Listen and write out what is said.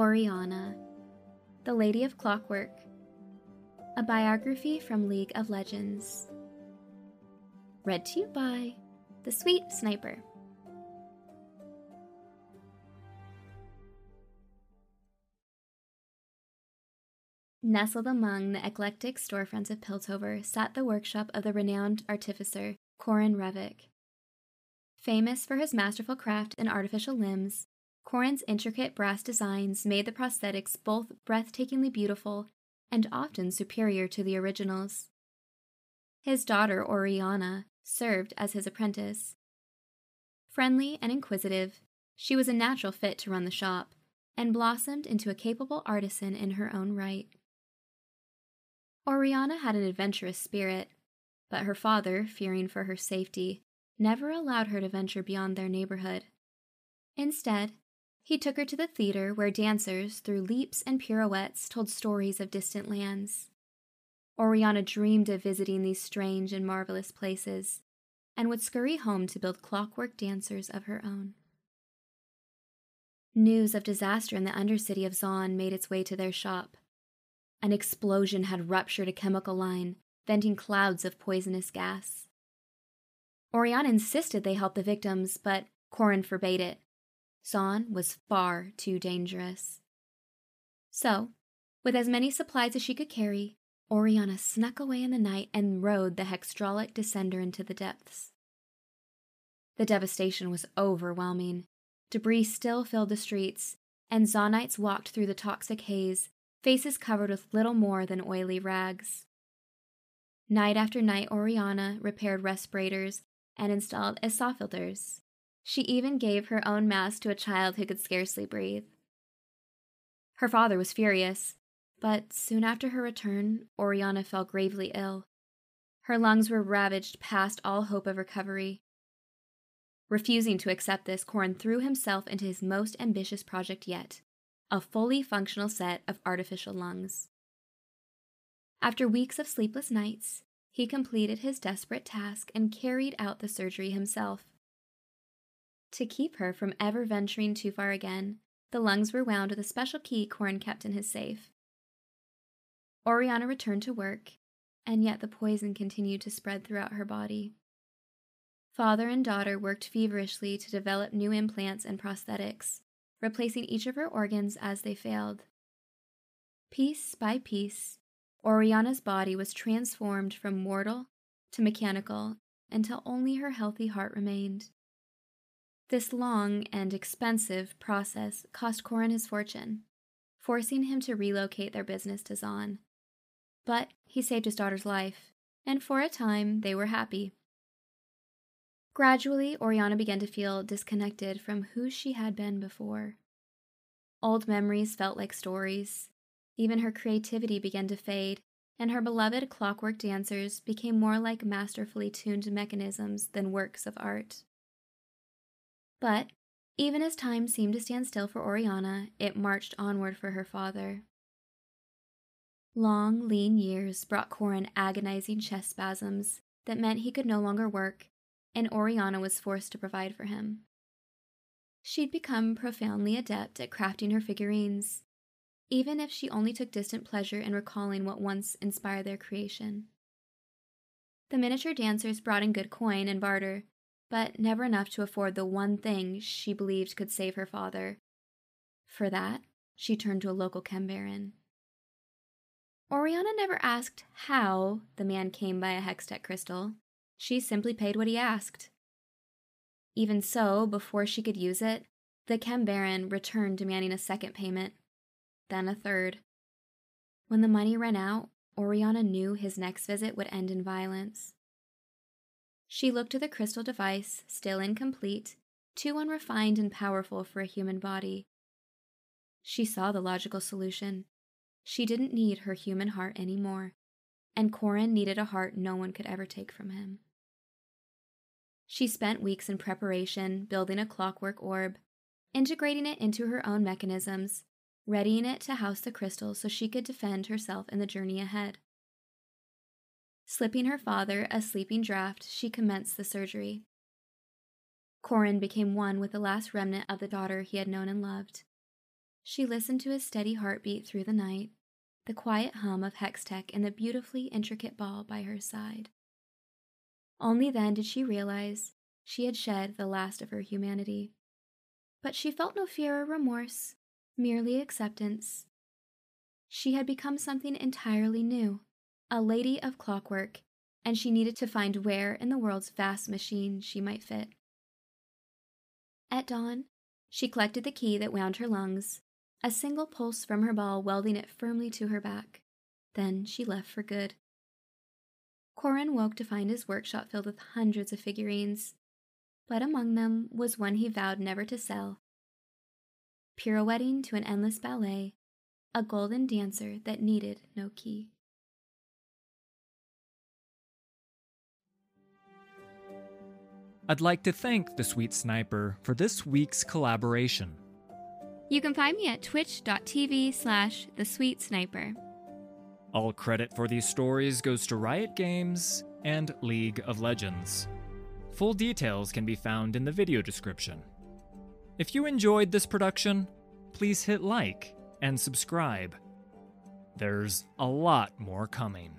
Orianna, the Lady of Clockwork, a biography from League of Legends. Read to you by The Sweet Sniper. Nestled among the eclectic storefronts of Piltover sat the workshop of the renowned artificer Corin Reveck. Famous for his masterful craft in artificial limbs, Corin's intricate brass designs made the prosthetics both breathtakingly beautiful and often superior to the originals. His daughter, Orianna, served as his apprentice. Friendly and inquisitive, she was a natural fit to run the shop and blossomed into a capable artisan in her own right. Orianna had an adventurous spirit, but her father, fearing for her safety, never allowed her to venture beyond their neighborhood. Instead, he took her to the theater where dancers, through leaps and pirouettes, told stories of distant lands. Orianna dreamed of visiting these strange and marvelous places, and would scurry home to build clockwork dancers of her own. News of disaster in the undercity of Zaun made its way to their shop. An explosion had ruptured a chemical line, venting clouds of poisonous gas. Orianna insisted they help the victims, but Corin forbade it. Zaun was far too dangerous. So, with as many supplies as she could carry, Orianna snuck away in the night and rode the Hexdraulic Descender into the depths. The devastation was overwhelming. Debris still filled the streets, and Zaunites walked through the toxic haze, faces covered with little more than oily rags. Night after night, Orianna repaired respirators and installed SAW filters. She even gave her own mask to a child who could scarcely breathe. Her father was furious, but soon after her return, Orianna fell gravely ill. Her lungs were ravaged past all hope of recovery. Refusing to accept this, Corin threw himself into his most ambitious project yet a fully functional set of artificial lungs. After weeks of sleepless nights, he completed his desperate task and carried out the surgery himself. To keep her from ever venturing too far again, the lungs were wound with a special key Corin kept in his safe. Orianna returned to work, and yet the poison continued to spread throughout her body. Father and daughter worked feverishly to develop new implants and prosthetics, replacing each of her organs as they failed. Piece by piece, Orianna's body was transformed from mortal to mechanical until only her healthy heart remained. This long and expensive process cost Corin his fortune, forcing him to relocate their business to Zaun. But he saved his daughter's life, and for a time they were happy. Gradually, Orianna began to feel disconnected from who she had been before. Old memories felt like stories. Even her creativity began to fade, and her beloved clockwork dancers became more like masterfully tuned mechanisms than works of art. But even as time seemed to stand still for Orianna, it marched onward for her father. Long, lean years brought Corin agonizing chest spasms that meant he could no longer work and Orianna was forced to provide for him. She'd become profoundly adept at crafting her figurines, even if she only took distant pleasure in recalling what once inspired their creation. The miniature dancers brought in good coin and barter, but never enough to afford the one thing she believed could save her father. For that, she turned to a local chembaron. Orianna never asked how the man came by a hextech crystal. She simply paid what he asked. Even so, before she could use it, the Chem Baron returned demanding a second payment, then a third. When the money ran out, Orianna knew his next visit would end in violence. She looked at the crystal device, still incomplete, too unrefined and powerful for a human body. She saw the logical solution. She didn't need her human heart anymore, and Corin needed a heart no one could ever take from him. She spent weeks in preparation, building a clockwork orb, integrating it into her own mechanisms, readying it to house the crystal so she could defend herself in the journey ahead. Slipping her father a sleeping draught, she commenced the surgery. Corin became one with the last remnant of the daughter he had known and loved. She listened to his steady heartbeat through the night, the quiet hum of Hextech and the beautifully intricate ball by her side. Only then did she realize she had shed the last of her humanity. But she felt no fear or remorse, merely acceptance. She had become something entirely new, a lady of clockwork, and she needed to find where in the world's vast machine she might fit. At dawn, she collected the key that wound her lungs, a single pulse from her ball welding it firmly to her back. Then she left for good. Corin woke to find his workshop filled with hundreds of figurines, but among them was one he vowed never to sell. Pirouetting to an endless ballet, a golden dancer that needed no key. I'd like to thank the Sweet Sniper for this week's collaboration. You can find me at twitch.tv slash the sweet sniper. All credit for these stories goes to Riot Games and League of Legends. Full details can be found in the video description. If you enjoyed this production, please hit like and subscribe. There's a lot more coming.